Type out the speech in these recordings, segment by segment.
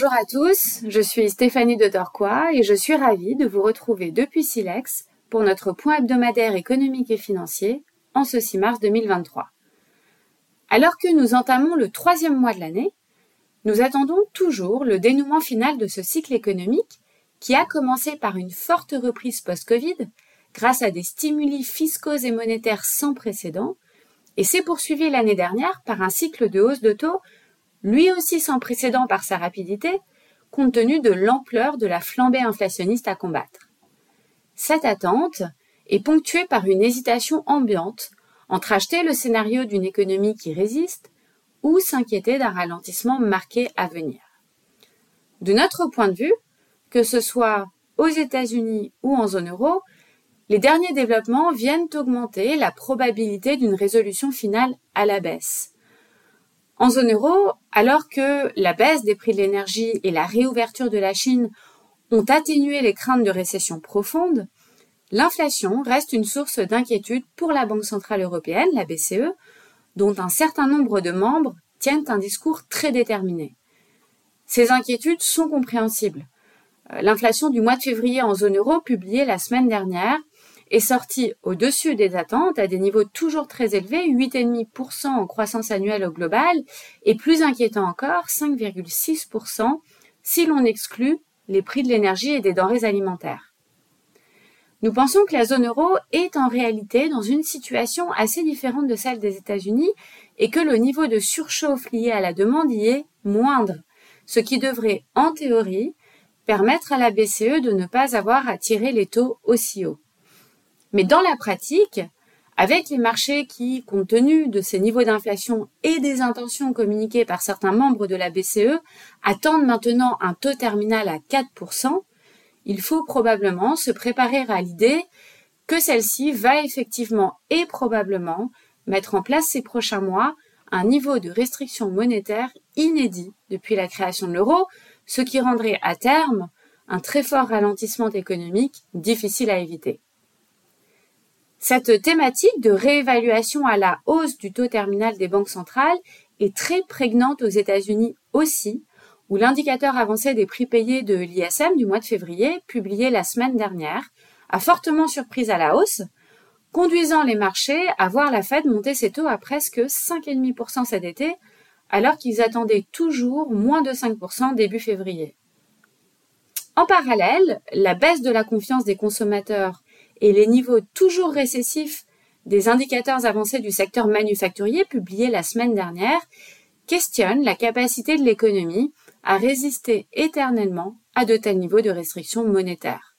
Bonjour à tous, je suis Stéphanie de Torquois et je suis ravie de vous retrouver depuis Silex pour notre point hebdomadaire économique et financier en ce 6 mars 2023. Alors que nous entamons le troisième mois de l'année, nous attendons toujours le dénouement final de ce cycle économique qui a commencé par une forte reprise post-Covid grâce à des stimuli fiscaux et monétaires sans précédent et s'est poursuivi l'année dernière par un cycle de hausse de taux lui aussi sans précédent par sa rapidité, compte tenu de l'ampleur de la flambée inflationniste à combattre. Cette attente est ponctuée par une hésitation ambiante entre acheter le scénario d'une économie qui résiste ou s'inquiéter d'un ralentissement marqué à venir. De notre point de vue, que ce soit aux États-Unis ou en zone euro, les derniers développements viennent augmenter la probabilité d'une résolution finale à la baisse. En zone euro, alors que la baisse des prix de l'énergie et la réouverture de la Chine ont atténué les craintes de récession profonde, l'inflation reste une source d'inquiétude pour la Banque centrale européenne, la BCE, dont un certain nombre de membres tiennent un discours très déterminé. Ces inquiétudes sont compréhensibles. Euh, l'inflation du mois de février en zone euro, publiée la semaine dernière, est sorti au-dessus des attentes à des niveaux toujours très élevés, 8,5% en croissance annuelle au global, et plus inquiétant encore, 5,6% si l'on exclut les prix de l'énergie et des denrées alimentaires. Nous pensons que la zone euro est en réalité dans une situation assez différente de celle des États-Unis et que le niveau de surchauffe lié à la demande y est moindre, ce qui devrait, en théorie, permettre à la BCE de ne pas avoir à tirer les taux aussi haut. Mais dans la pratique, avec les marchés qui, compte tenu de ces niveaux d'inflation et des intentions communiquées par certains membres de la BCE, attendent maintenant un taux terminal à 4%, il faut probablement se préparer à l'idée que celle-ci va effectivement et probablement mettre en place ces prochains mois un niveau de restriction monétaire inédit depuis la création de l'euro, ce qui rendrait à terme un très fort ralentissement économique difficile à éviter. Cette thématique de réévaluation à la hausse du taux terminal des banques centrales est très prégnante aux États-Unis aussi, où l'indicateur avancé des prix payés de l'ISM du mois de février, publié la semaine dernière, a fortement surpris à la hausse, conduisant les marchés à voir la Fed monter ses taux à presque 5,5% cet été, alors qu'ils attendaient toujours moins de 5% début février. En parallèle, la baisse de la confiance des consommateurs et les niveaux toujours récessifs des indicateurs avancés du secteur manufacturier publiés la semaine dernière questionnent la capacité de l'économie à résister éternellement à de tels niveaux de restrictions monétaires.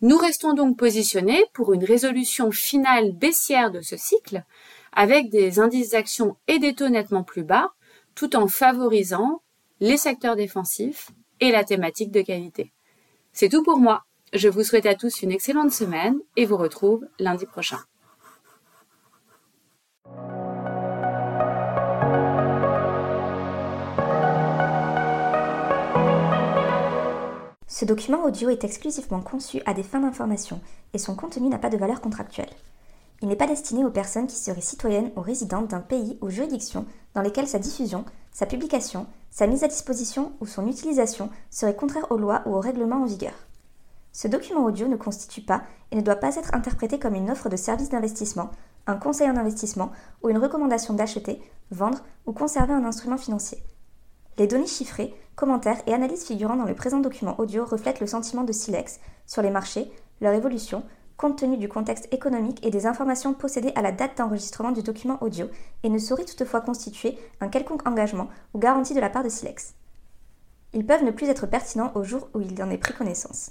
Nous restons donc positionnés pour une résolution finale baissière de ce cycle, avec des indices d'actions et des taux nettement plus bas, tout en favorisant les secteurs défensifs et la thématique de qualité. C'est tout pour moi. Je vous souhaite à tous une excellente semaine et vous retrouve lundi prochain. Ce document audio est exclusivement conçu à des fins d'information et son contenu n'a pas de valeur contractuelle. Il n'est pas destiné aux personnes qui seraient citoyennes ou résidentes d'un pays ou juridiction dans lesquelles sa diffusion, sa publication, sa mise à disposition ou son utilisation seraient contraires aux lois ou aux règlements en vigueur. Ce document audio ne constitue pas et ne doit pas être interprété comme une offre de service d'investissement, un conseil en investissement ou une recommandation d'acheter, vendre ou conserver un instrument financier. Les données chiffrées, commentaires et analyses figurant dans le présent document audio reflètent le sentiment de Silex sur les marchés, leur évolution, compte tenu du contexte économique et des informations possédées à la date d'enregistrement du document audio et ne sauraient toutefois constituer un quelconque engagement ou garantie de la part de Silex. Ils peuvent ne plus être pertinents au jour où il en est pris connaissance.